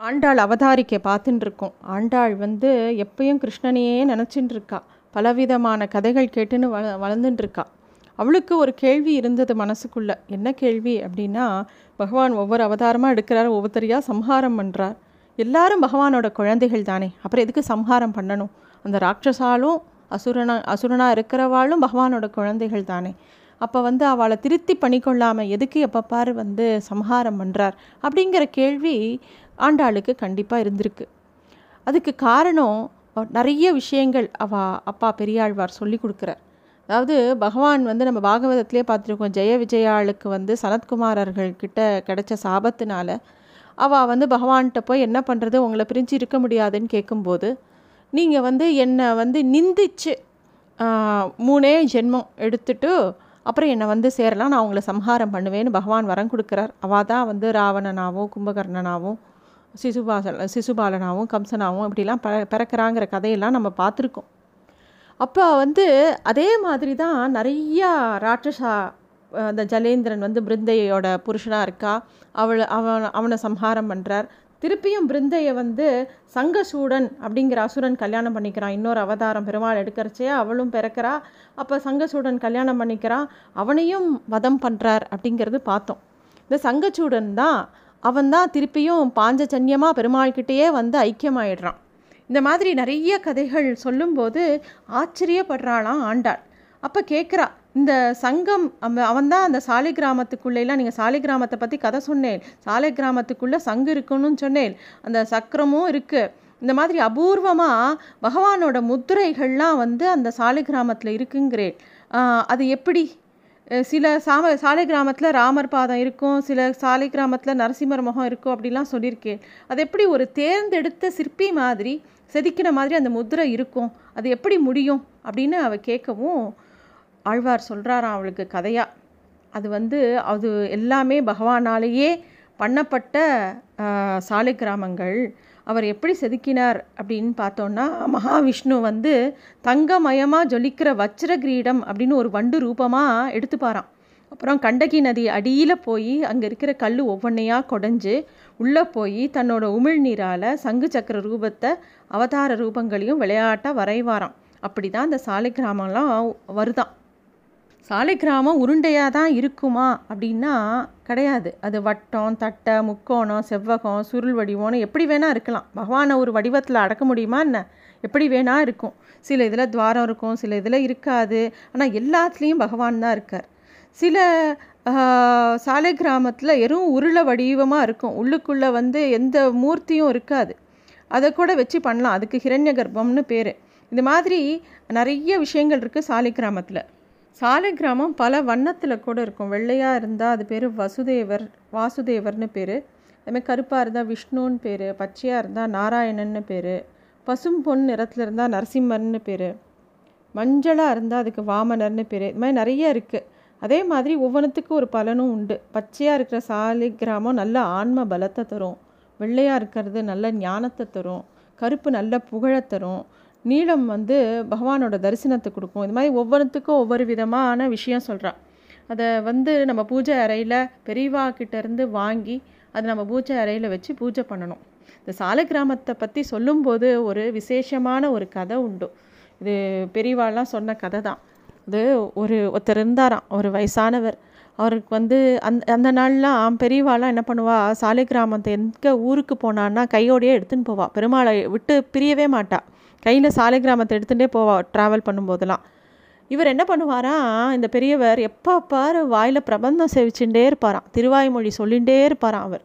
ஆண்டாள் அவதாரிக்கை பார்த்துட்டு இருக்கோம் ஆண்டாள் வந்து எப்பயும் கிருஷ்ணனையே நினச்சிட்டு இருக்கா பலவிதமான கதைகள் கேட்டுன்னு வள வளர்ந்துட்டு இருக்கா அவளுக்கு ஒரு கேள்வி இருந்தது மனசுக்குள்ளே. என்ன கேள்வி அப்படின்னா பகவான் ஒவ்வொரு அவதாரமாக எடுக்கிறார் ஒவ்வொருத்தரையாக சம்ஹாரம் பண்ணுறார் எல்லாரும் பகவானோட குழந்தைகள் தானே. அப்புறம் எதுக்கு சம்ஹாரம் பண்ணணும்? அந்த ராட்சசாலும் அசுரனா அசுரனாக இருக்கிறவாளும் பகவானோட குழந்தைகள் தானே. அப்போ வந்து அவளை திருத்தி பண்ணிக்கொள்ளாமல் எதுக்கு எப்போ பாரு வந்து சம்ஹாரம் பண்ணுறார் அப்படிங்கிற கேள்வி ஆண்டாளுக்கு கண்டிப்பாக இருந்திருக்கு. அதுக்கு காரணம் நிறைய விஷயங்கள் அவ அப்பா பெரியாழ்வார் சொல்லி கொடுக்குறார். அதாவது பகவான் வந்து நம்ம பாகவதத்திலே பார்த்துருக்கோம் ஜெய விஜயாளுக்கு வந்து சனத்குமாரர்கள் கிட்ட கிடைச்ச சாபத்தினால அவள் வந்து பகவான்கிட்ட போய் என்ன பண்ணுறது உங்களை பிரிஞ்சு இருக்க முடியாதுன்னு கேட்கும்போது நீங்கள் வந்து என்னை வந்து நிந்திச்சு மூணே ஜென்மம் எடுத்துட்டு அப்புறம் என்னை வந்து சேரலாம் நான் அவங்கள சம்ஹாரம் பண்ணுவேன்னு பகவான் வரம் கொடுக்குறார். அவள் தான் வந்து ராவணனாவும் கும்பகர்ணனாவும் சிசுபாச சிசுபாலனாவும் கம்சனாவும் இப்படிலாம் ப பிறக்கிறாங்கிற கதையெல்லாம் நம்ம பார்த்துருக்கோம். அப்போ வந்து அதே மாதிரி தான் நிறையா ராட்சசா அந்த ஜலேந்திரன் வந்து பிருந்தையோட புருஷனாக இருக்கா. அவள் அவன் அவனை சம்ஹாரம் பண்ணுறார் திருப்பியும் பிருந்தையை வந்து சங்கசூடன் அப்படிங்கிற அசுரன் கல்யாணம் பண்ணிக்கிறான். இன்னொரு அவதாரம் பெருமாள் எடுக்கிறச்சே அவளும் பிறக்கிறா. அப்போ சங்கசூடன் கல்யாணம் பண்ணிக்கிறான். அவனையும் வதம் பண்ணுறார் அப்படிங்கிறது பார்த்தோம். இந்த சங்கச்சூடன் தான் அவன் தான் திருப்பியும் பாஞ்சஜன்யமாக பெருமாள்கிட்டேயே வந்து ஐக்கியமாயிடுறான். இந்த மாதிரி நிறைய கதைகள் சொல்லும்போது ஆச்சரியப்படுறாளாம் ஆண்டாள். அப்போ கேட்குறா இந்த சங்கம் அவன் தான் அந்த சாலை கிராமத்துக்குள்ளேலாம் நீங்கள் சாலை கிராமத்தை பற்றி கதை சொன்னேன். சாலை கிராமத்துக்குள்ளே சங்கு இருக்குன்னு சொன்னேன். அந்த சக்கரமும் இருக்குது இந்த மாதிரி அபூர்வமாக பகவானோட முத்திரைகள்லாம் வந்து அந்த சாலை கிராமத்தில் இருக்குங்கிறேன். அது எப்படி? சில சாம சாலை கிராமத்தில் ராமர் பாதம் இருக்கும் சில சாலை கிராமத்தில் நரசிம்மர் முகம் இருக்கும் அப்படிலாம் சொல்லியிருக்கேன். அது எப்படி ஒரு தேர்ந்தெடுத்த சிற்பி மாதிரி செதுக்கின மாதிரி அந்த முத்திரை இருக்கும்? அது எப்படி முடியும்? அப்படின்னு அவள் கேட்கவும் ஆழ்வார் சொல்கிறாராம் அவளுக்கு கதையாக அது வந்து அது எல்லாமே பகவானாலேயே பண்ணப்பட்ட சாலை கிராமங்கள். அவர் எப்படி செதுக்கினார் அப்படின்னு பார்த்தோன்னா மகாவிஷ்ணு வந்து தங்கமயமாக ஜொலிக்கிற வச்சிர கிரீடம் அப்படின்னு ஒரு வண்டு ரூபமாக எடுத்துப்பாராம். அப்புறம் கண்டகி நதி அடியில் போய் அங்கே இருக்கிற கல் ஒவ்வொன்றையாக குடஞ்சி உள்ளே போய் தன்னோட உமிழ்நீரால் சங்கு சக்கர ரூபத்தை அவதார ரூபங்களையும் விளையாட்டாக வரைவாராம். அப்படி தான் அந்த சாலை கிராமம்லாம் வருதான். சாலை கிராமம் உருண்டையாக தான் இருக்குமா அப்படின்னா கிடையாது. அது வட்டம் தட்டை முக்கோணம் செவ்வகம் சுருள் வடிவம்னு எப்படி வேணால் இருக்கலாம். பகவானை ஒரு வடிவத்தில் அடக்க முடியுமா என்ன? எப்படி வேணால் இருக்கும். சில இதில் துவாரம் இருக்கும் சில இதில் இருக்காது. ஆனால் எல்லாத்துலேயும் பகவான் தான் இருக்கார். சில சாலை கிராமத்தில் எறும் உருளை வடிவமாக இருக்கும். உள்ளுக்குள்ளே வந்து எந்த மூர்த்தியும் இருக்காது. அதை கூட வச்சு பண்ணலாம். அதுக்கு ஹிரண்ய கர்ப்பம்னு பேர். இந்த மாதிரி நிறைய விஷயங்கள் இருக்குது சாலை கிராமத்தில் சாலை கிராமம் பல வண்ணத்தில் கூட இருக்கும். வெள்ளையாக இருந்தால் அது பேர் வசுதேவர் வாசுதேவர்னு பேர். அதுமாதிரி கருப்பாக இருந்தால் விஷ்ணுன்னு பேர். பச்சையாக இருந்தால் நாராயணன்னு பேர். பசும் பொன் நிறத்தில் இருந்தால் நரசிம்மர்னு பேர். மஞ்சளாக இருந்தால் அதுக்கு வாமனர்னு பேர். இது மாதிரி நிறைய இருக்குது அதே மாதிரி ஒவ்வொன்றுத்துக்கும் ஒரு பலனும் உண்டு. பச்சையாக இருக்கிற சாலை கிராமம் நல்ல ஆன்ம பலத்தை தரும். வெள்ளையாக இருக்கிறது நல்ல ஞானத்தை தரும். கருப்பு நல்ல புகழை தரும். நீளம் வந்து பகவானோட தரிசனத்தை கொடுக்கும். இது மாதிரி ஒவ்வொருத்துக்கும் ஒவ்வொரு விதமான விஷயம் சொல்கிறான் அதை வந்து நம்ம பூஜை அறையில் பெரியவா கிட்டேருந்து வாங்கி அதை நம்ம பூஜை அறையில் வச்சு பூஜை பண்ணணும். இந்த சாலை கிராமத்தை பற்றி சொல்லும்போது ஒரு விசேஷமான ஒரு கதை உண்டு. இது பெரியவாலாம் சொன்ன கதை தான் இது ஒரு ஒருத்தர் இருந்தாராம் ஒரு வயசானவர். அவருக்கு வந்து அந் அந்த நாள்லாம் பெரியவாலாம் என்ன பண்ணுவா சாலை கிராமத்தை எங்கே ஊருக்கு போனான்னா கையோடையே எடுத்துன்னு போவாள் பெருமாளை விட்டு பிரியவே மாட்டாள் கையில் சாலை கிராமத்தை எடுத்துகிட்டே போவா ட்ராவல் பண்ணும்போதெல்லாம். இவர் என்ன பண்ணுவாரா? இந்த பெரியவர் எப்போ பாரு வாயில் பிரபந்தம் சேவிச்சுட்டே இருப்பாராம். திருவாய்மொழி சொல்லிகிட்டே இருப்பாராம் அவர்.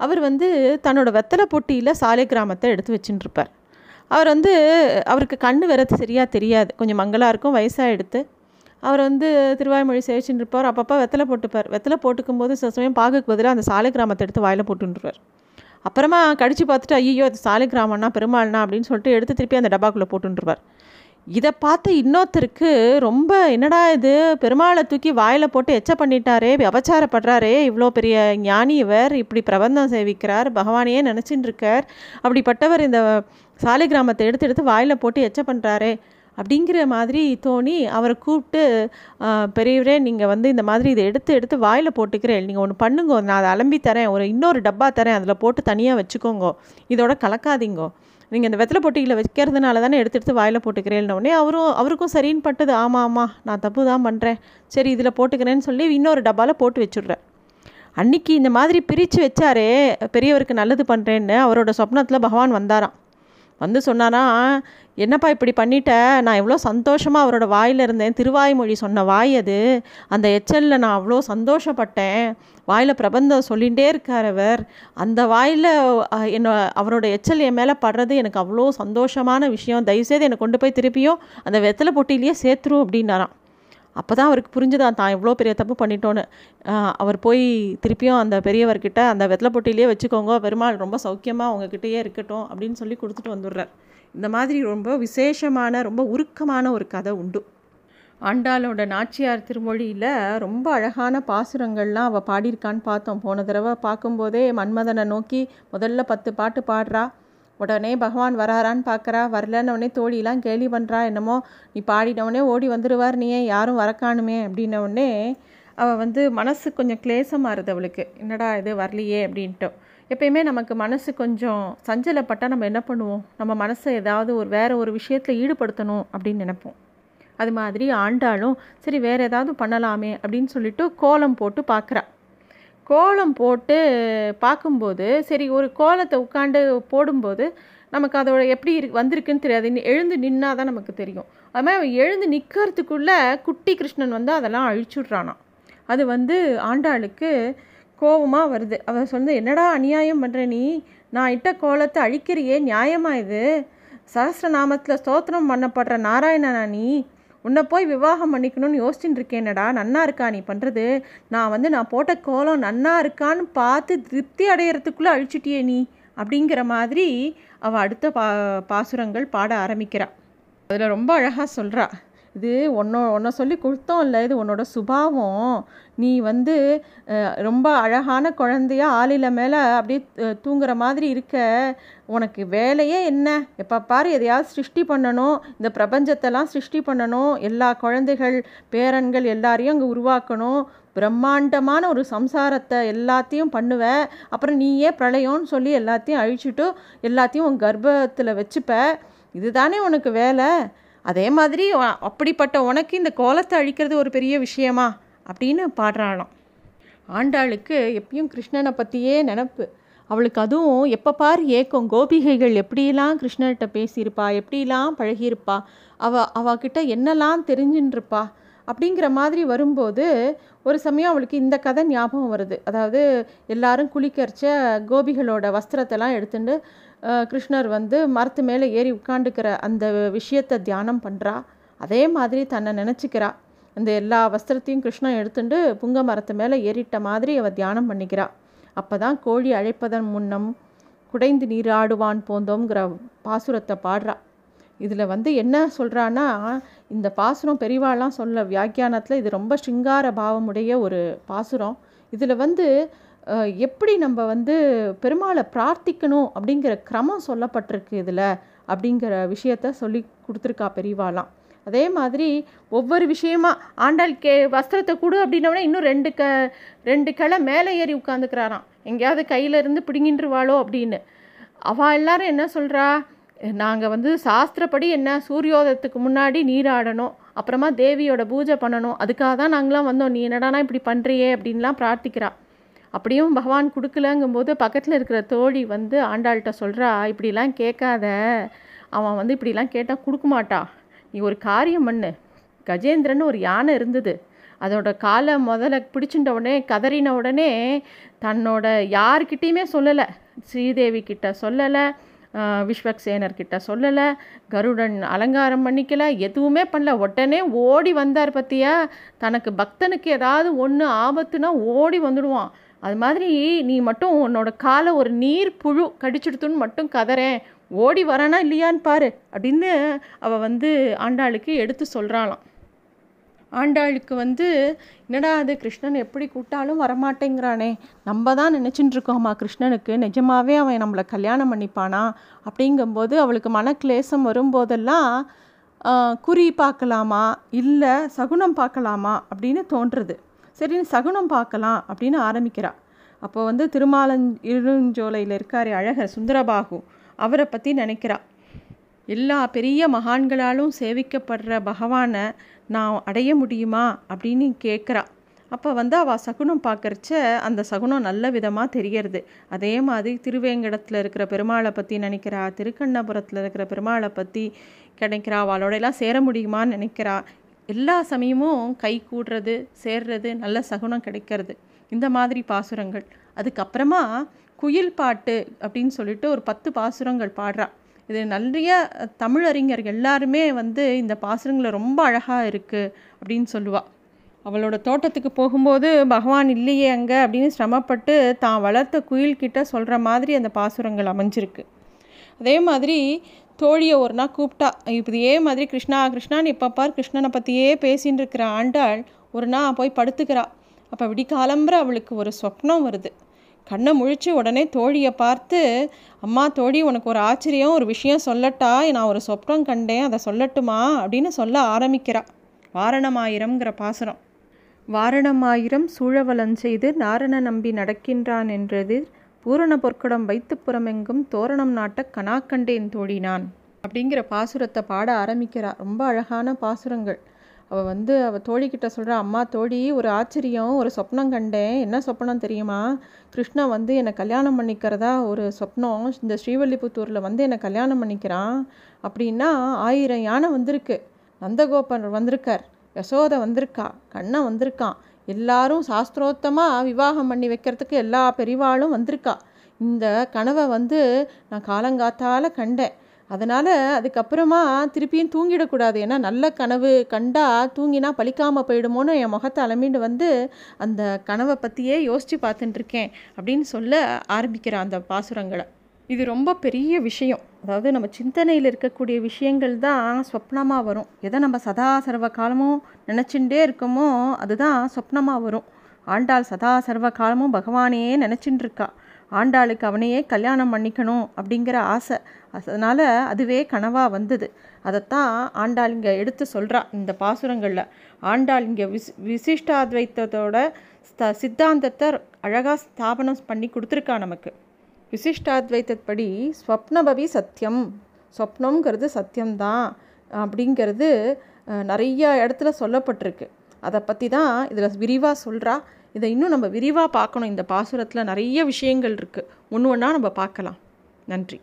அவர் வந்து தன்னோட வெத்தலை பொட்டியில் சாலை கிராமத்தை எடுத்து வச்சுட்டுருப்பார். அவர் வந்து அவருக்கு கண் வரது சரியாக தெரியாது. கொஞ்சம் மங்களாக இருக்கும் வயசாக எடுத்து அவர் வந்து திருவாய்மொழி சேவிச்சுட்டு இருப்பார் அப்பப்போ வெத்தலை போட்டுப்பார். வெத்தலை போட்டுக்கும் போது சில சமயம் பாகுக்கு பதிலாக அந்த சாலை கிராமத்தை எடுத்து வாயில் போட்டுருவார் அப்புறமா கடிச்சு பார்த்துட்டு ஐயோ அது சாலை பெருமாள்னா அப்படின்னு சொல்லிட்டு எடுத்து திருப்பி அந்த டப்பாக்குள்ளே போட்டுருவார் இதை பார்த்து இன்னொருத்தருக்கு ரொம்ப என்னடா இது பெருமாளை தூக்கி வாயில் போட்டு எச்ச பண்ணிட்டாரே அபச்சாரப்படுறாரே இவ்வளோ பெரிய ஞானி இவர் இப்படி பிரபந்தம் சேவிக்கிறார் பகவானையே நினச்சின்னு இருக்கார் அப்படிப்பட்டவர் இந்த சாலை கிராமத்தை எடுத்து எடுத்து வாயில் போட்டு எச்ச பண்ணுறாரே அப்படிங்கிற மாதிரி தோணி அவரை கூப்பிட்டு பெரியவரே நீங்கள் வந்து இந்த மாதிரி இதை எடுத்து எடுத்து வாயில் போட்டுக்கிறேன். நீங்கள் ஒன்று பண்ணுங்க. நான் அதை அலம்பி தரேன். ஒரு இன்னொரு டப்பா தரேன். அதில் போட்டு தனியாக வச்சுக்கோங்க. இதோட கலக்காதீங்கோ. நீங்கள் இந்த வெத்தலை பொட்டியில் வைக்கிறதுனால தானே எடுத்து எடுத்து வாயில் போட்டுக்கிறேன்னொடனே அவரும் அவருக்கும் சரின்னு பட்டது. ஆமாம் ஆமாம் நான் தப்பு தான் பண்ணுறேன் சரி இதில் போட்டுக்கிறேன்னு சொல்லி இன்னொரு டப்பாவில் போட்டு வச்சுட்றேன். அன்னைக்கு இந்த மாதிரி பிரித்து வச்சாரே பெரியவருக்கு நல்லது பண்ணுறேன்னு அவரோட சொப்னத்தில் பகவான் வந்தாராம். வந்து சொன்னானா என்னப்பா இப்படி பண்ணிட்ட? நான் எவ்வளோ சந்தோஷமாக அவரோட வாயில் இருந்தேன். திருவாய்மொழி சொன்ன வாய் அது. அந்த எச்சலில் நான் அவ்வளோ சந்தோஷப்பட்டேன். வாயில் பிரபந்தம் சொல்லிகிட்டே இருக்கார் அவர். அந்த வாயில் என்ன அவரோட எச்சல் என் மேலே படுறது எனக்கு அவ்வளோ சந்தோஷமான விஷயம். தயவுசெய்து என்னை கொண்டு போய் திருப்பியும் அந்த வெத்தலை பொட்டிலேயே சேர்த்துரும் அப்படின்னாராம். அப்போ தான் அவருக்கு புரிஞ்சுதான் தான் எவ்வளோ பெரிய தப்பு பண்ணிட்டோன்னு. அவர் போய் திருப்பியும் அந்த பெரியவர்கிட்ட அந்த வெத்தலை பொட்டிலேயே வச்சுக்கோங்க பெருமாள் ரொம்ப சௌக்கியமாக உங்ககிட்டயே இருக்கட்டும் அப்படின்னு சொல்லி கொடுத்துட்டு வந்துடுறார். இந்த மாதிரி ரொம்ப விசேஷமான ரொம்ப உருக்கமான ஒரு கதை உண்டு. ஆண்டாளோட நாச்சியார் திருமொழியில் ரொம்ப அழகான பாசுரங்கள்லாம் அவள் பாடியிருக்கான்னு பார்த்தோம். போன தடவை பார்க்கும்போதே மன்மதனை நோக்கி முதல்ல பத்து பாட்டு பாடுறா உடனே பகவான் வராரான்னு பார்க்குறா. வரலன்னொடனே தோழிலாம் கேலி பண்ணுறா என்னமோ நீ பாடினவுடனே ஓடி வந்துடுவார் நீ ஏன் யாரும் வரக்கானுமே அப்படின்னவுடனே அவள் வந்து மனசு கொஞ்சம் கிளேசமாக இருது அவளுக்கு. என்னடா இது? வரலையே அப்படின்ட்டு. எப்பயுமே நமக்கு மனசு கொஞ்சம் சஞ்சலப்பட்டால் நம்ம என்ன பண்ணுவோம்? நம்ம மனசை ஏதாவது ஒரு வேறு ஒரு விஷயத்தில் ஈடுபடுத்தணும் அப்படின்னு நினைப்போம். அது மாதிரி ஆண்டாலும் சரி வேறு ஏதாவது பண்ணலாமே அப்படின்னு சொல்லிட்டு கோலம் போட்டு பார்க்குறா. கோலம் போட்டு பார்க்கும்போது சரி ஒரு கோலத்தை உட்காந்து போடும்போது நமக்கு அதோட எப்படி இரு வந்திருக்குன்னு தெரியாது. எழுந்து நின்னா தான் நமக்கு தெரியும். அது மாதிரி எழுந்து நிற்கிறதுக்குள்ளே குட்டி கிருஷ்ணன் வந்து அதெல்லாம் அழிச்சுட்றானான் அது வந்து ஆண்டாளுக்கு கோபமாக வருது. அவன் சொன்னது என்னடா அநியாயம் பண்ணுற நீ? நான் இட்ட கோலத்தை அழிக்கிறியே நியாயமாக இது? சகசிரநாமத்தில் ஸ்தோத்திரம் பண்ணப்படுற நாராயணனா நீ? உன்னை போய் விவாகம் பண்ணிக்கணும்னு யோசிச்சுட்டு இருக்கேனடா நன்னா இருக்கா நீ பண்ணுறது நான் வந்து நான் போட்ட கோலம் நன்னா இருக்கான்னு பார்த்து திருப்தி அடையிறதுக்குள்ளே அழிச்சிட்டியே நீ அப்படிங்கிற மாதிரி அவள் அடுத்த பா பாசுரங்கள் பாட ஆரம்பிக்கிறாள் அதில் ரொம்ப அழகாக சொல்கிறா இது ஒன்னோ ஒன்றை சொல்லி கொடுத்தோம் இல்லை இது உன்னோட சுபாவம். நீ வந்து ரொம்ப அழகான குழந்தையா ஆளில மேலே அப்படியே தூங்குற மாதிரி இருக்க. உனக்கு வேலையே என்ன? எப்போ பாரு எதையாவது சிருஷ்டி பண்ணணும். இந்த பிரபஞ்சத்தெல்லாம் சிருஷ்டி பண்ணணும். எல்லா குழந்தைகள் பேரன்கள் எல்லாரையும் அங்கே உருவாக்கணும். பிரம்மாண்டமான ஒரு சம்சாரத்தை எல்லாத்தையும் பண்ணுவ. அப்புறம் நீயே பிரளயம்னு சொல்லி எல்லாத்தையும் அழிச்சுட்டு எல்லாத்தையும் உன் கர்ப்பத்தில் வச்சுப்ப. இதுதானே உனக்கு வேலை? அதே மாதிரி அப்படிப்பட்ட உனக்கு இந்த கோலத்தை அழிக்கிறது ஒரு பெரிய விஷயமா? அப்படின்னு பாடுறாளாம். ஆண்டாளுக்கு எப்பயும் கிருஷ்ணனை பற்றியே நினப்பு. அவளுக்கு அதுவும் எப்போ பார் ஏக்கம் கோபிகைகள் எப்படிலாம் கிருஷ்ணர்கிட்ட பேசியிருப்பா? எப்படிலாம் பழகியிருப்பா? அவ அவகிட்ட என்னெல்லாம் தெரிஞ்சுட்டுருப்பா அப்படிங்கிற மாதிரி வரும்போது ஒரு சமயம் அவளுக்கு இந்த கதை ஞாபகம் வருது. அதாவது எல்லாரும் குளிக்கரிச்ச கோபிகளோட வஸ்திரத்தெல்லாம் எடுத்துட்டு கிருஷ்ணர் வந்து மரத்து மேலே ஏறி உட்காந்துக்கிற அந்த விஷயத்தை தியானம் பண்ணுறா அதே மாதிரி தன்னை நினச்சிக்கிறா. அந்த எல்லா வஸ்திரத்தையும் கிருஷ்ணன் எடுத்துட்டு புங்க மரத்து மேலே ஏறிட்ட மாதிரி அவள் தியானம் பண்ணிக்கிறா. அப்போ தான் கோழி அழைப்பதன் முன்னம் குடைந்து நீராடுவான் போந்தோங்கிற பாசுரத்தை பாடுறா. இதில் வந்து என்ன சொல்கிறான்னா இந்த பாசுரம் பெரிவாலாம் சொல்ல வியாக்கியானத்தில் இது ரொம்ப சிங்கார பாவமுடைய ஒரு பாசுரம். இதில் வந்து எப்படி நம்ம வந்து பெருமாளை பிரார்த்திக்கணும் அப்படிங்கிற கிரமம் சொல்லப்பட்டிருக்கு இதில் அப்படிங்கிற விஷயத்த சொல்லி கொடுத்துருக்கா பெரிவாலாம் அதே மாதிரி ஒவ்வொரு விஷயமா ஆண்டாள் கே வஸ்திரத்தை கொடு அப்படின்னோடனே இன்னும் ரெண்டு க ரெண்டு கிளை மேலே ஏறி உட்காந்துக்கிறாராம் எங்கேயாவது கையில் இருந்து பிடுங்கின்றுவாளோ அப்படின்னு. அவள் எல்லாரும் என்ன சொல்கிறா நாங்கள் வந்து சாஸ்திரப்படி என்ன சூரியோதயத்துக்கு முன்னாடி நீராடணும் அப்புறமா தேவியோட பூஜை பண்ணணும் அதுக்காக தான் நாங்களாம் வந்தோம். நீ என்னடானா இப்படி பண்ணுறியே அப்படின்லாம் பிரார்த்திக்கிறா. அப்படியும் பகவான் கொடுக்கலங்கும்போது பக்கத்தில் இருக்கிற தோழி வந்து ஆண்டாள்கிட்ட சொல்கிறா இப்படிலாம் கேட்காத. அவன் வந்து இப்படிலாம் கேட்டால் கொடுக்க மாட்டா. நீ ஒரு காரியம் பண்ணு. கஜேந்திரன் ஒரு யானை இருந்தது. அதோட காலை முதல்ல பிடிச்சிட்ட உடனே கதறின உடனே தன்னோட யார்கிட்டேயுமே சொல்லலை. ஸ்ரீதேவி கிட்ட சொல்லலை. விஸ்வக்சேனர்கிட்ட சொல்லலை. கருடன் அலங்காரம் பண்ணிக்கல. எதுவுமே பண்ணல. உடனே ஓடி வந்தார் பற்றியா தனக்கு பக்தனுக்கு ஏதாவது ஒன்று ஆபத்துனா ஓடி வந்துடுவான். அது மாதிரி நீ மட்டும் உன்னோட காலை ஒரு நீர் புழு கடிச்சிடுத்துன்னு மட்டும் கதறேன். ஓடி வரானா இல்லையான்னு பாரு. அப்படின்னு அவள் வந்து ஆண்டாளுக்கு எடுத்து சொல்கிறாளாம் ஆண்டாளுக்கு வந்து என்னடா அது கிருஷ்ணன் எப்படி கூப்பிட்டாலும் வரமாட்டேங்கிறானே. நம்ம தான் நினச்சிட்டு இருக்கோம்மா கிருஷ்ணனுக்கு. நிஜமாகவே அவன் நம்மளை கல்யாணம் பண்ணிப்பானா? அப்படிங்கும்போது அவளுக்கு மனக்லேசம் வரும்போதெல்லாம் குறி பார்க்கலாமா? இல்லை சகுனம் பார்க்கலாமா? அப்படின்னு தோன்றுறது. சரின்னு சகுனம் பார்க்கலாம் அப்படின்னு ஆரம்பிக்கிறாள் அப்போ வந்து திருமாலன் இருஞ்சோலையில் இருக்கார் அழகர் சுந்தரபாகு. அவரை பற்றி நினைக்கிறா. எல்லா பெரிய மகான்களாலும் சேவிக்கப்படுற பகவானை நான் அடைய முடியுமா அப்படின்னு கேட்குறா அப்போ வந்து அவள் சகுனம் பார்க்கறச்ச அந்த சகுனம் நல்ல விதமாக தெரியறது. அதே மாதிரி திருவேங்கடத்தில் இருக்கிற பெருமாளை பற்றி நினைக்கிறா திருக்கண்ணபுரத்தில் இருக்கிற பெருமாளை பற்றி கிடைக்கிறா அவளோடையெல்லாம் சேர முடியுமான்னு நினைக்கிறா. எல்லா சமயமும் கை கூடுறது சேர்றது நல்ல சகுனம் கிடைக்கிறது. இந்த மாதிரி பாசுரங்கள். அதுக்கப்புறமா குயில் பாட்டு அப்படின்னு சொல்லிட்டு ஒரு பத்து பாசுரங்கள் பாடுறா. இது நிறைய தமிழறிஞர் எல்லாருமே வந்து இந்த பாசுரங்களை ரொம்ப அழகாக இருக்குது அப்படின்னு சொல்லுவாள் அவளோட தோட்டத்துக்கு போகும்போது பகவான் இல்லையே அங்கே அப்படின்னு சிரமப்பட்டு தான் வளர்த்த குயில்கிட்ட சொல்கிற மாதிரி அந்த பாசுரங்கள் அமைஞ்சிருக்கு. அதே மாதிரி தோழியை ஒரு நாள் கூப்பிட்டா இப்படியே மாதிரி கிருஷ்ணா கிருஷ்ணான்னு இப்போ பார் கிருஷ்ணனை பற்றியே பேசின்னு இருக்கிற ஆண்டாள் ஒரு நாள் போய் படுத்துக்கிறா. அப்போ விடிக்காலம்புற அவளுக்கு ஒரு சொப்னம் வருது. கண்ணை முழிச்சு உடனே தோழியை பார்த்து அம்மா தோழி உனக்கு ஒரு ஆச்சரியம் ஒரு விஷயம் சொல்லட்டா? நான் ஒரு சொப்னம் கண்டேன் அதை சொல்லட்டுமா? அப்படின்னு சொல்ல ஆரம்பிக்கிறா. வாரணமாயிரம்ங்கிற பாசுரம். வாரணமாயிரம் சூழவலஞ்செய்து நாரண நம்பி நடக்கின்றான் என்றது பூரண பொற்கடம் வைத்து புறமெங்கும் தோரணம் நாட்ட கனாக்கண்டேன் தோழினான் அப்படிங்கிற பாசுரத்தை பாட ஆரம்பிக்கிறா. ரொம்ப அழகான பாசுரங்கள். அவள் வந்து அவள் தோழிக்கிட்ட சொல்கிறா அம்மா தோழி ஒரு ஆச்சரியம் ஒரு சொப்னம் கண்டேன். என்ன சொப்னம் தெரியுமா? கிருஷ்ணா வந்து என்னை கல்யாணம் பண்ணிக்கிறதா ஒரு சொப்னம். இந்த ஸ்ரீவல்லிபுத்தூரில் வந்து என்னை கல்யாணம் பண்ணிக்கிறான். அப்படின்னா ஆயிரம் யானை வந்திருக்கு. நந்தகோபன் வந்திருக்கார். யசோதை வந்திருக்கா. கண்ணன் வந்திருக்கான். எல்லாரும் சாஸ்திரோத்தமாக விவாகம் பண்ணி வைக்கிறதுக்கு எல்லா பெரிவாளும் வந்திருக்கா. இந்த கனவை வந்து நான் காலங்காத்தால் கண்டேன். அதனால் அதுக்கப்புறமா திருப்பியும் தூங்கிடக்கூடாது. ஏன்னா நல்ல கனவு கண்டா தூங்கினா பழிக்காமல் போயிடுமோன்னு என் முகத்தை அலமிண்டு வந்து அந்த கனவை பற்றியே யோசித்து பார்த்துட்டுருக்கேன் அப்படின்னு சொல்ல ஆரம்பிக்கிறான் அந்த பாசுரங்களை. இது ரொம்ப பெரிய விஷயம். அதாவது நம்ம சிந்தனையில் இருக்கக்கூடிய விஷயங்கள் தான் சொப்னமாக வரும். எதை நம்ம சதா சர்வ காலமும் நினச்சிட்டே இருக்கோமோ அதுதான் சொப்னமாக வரும். ஆண்டாள் சதா சர்வ காலமும் பகவானே நினச்சிட்டு இருக்கா ஆண்டாளுக்கு அவனையே கல்யாணம் பண்ணிக்கணும் அப்படிங்கிற ஆசை. அதனால் அதுவே கனவாக வந்தது. அதைத்தான் ஆண்டாள் இங்கே எடுத்து சொல்கிறா இந்த பாசுரங்களில். ஆண்டாள் இங்கே விசிஷ்டாத்வைத்தோட விசிஷ்டாத்வைத்தத்தோட சித்தாந்தத்தை அழகாக ஸ்தாபனம் பண்ணி கொடுத்துருக்கா நமக்கு. விசிஷ்டாத்வைத்தப்படி ஸ்வப்னபவி சத்தியம் சொப்னங்கிறது சத்தியம்தான் அப்படிங்கிறது நிறைய இடத்துல சொல்லப்பட்டிருக்கு. அதை பற்றி தான் இதில் விரிவாக சொல்கிறா இதை இன்னும் நம்ம விரிவாக பார்க்கணும். இந்த பாசுரத்தில் நிறைய விஷயங்கள் இருக்குது ஒன்று ஒன்றா நம்ம பார்க்கலாம். நன்றி.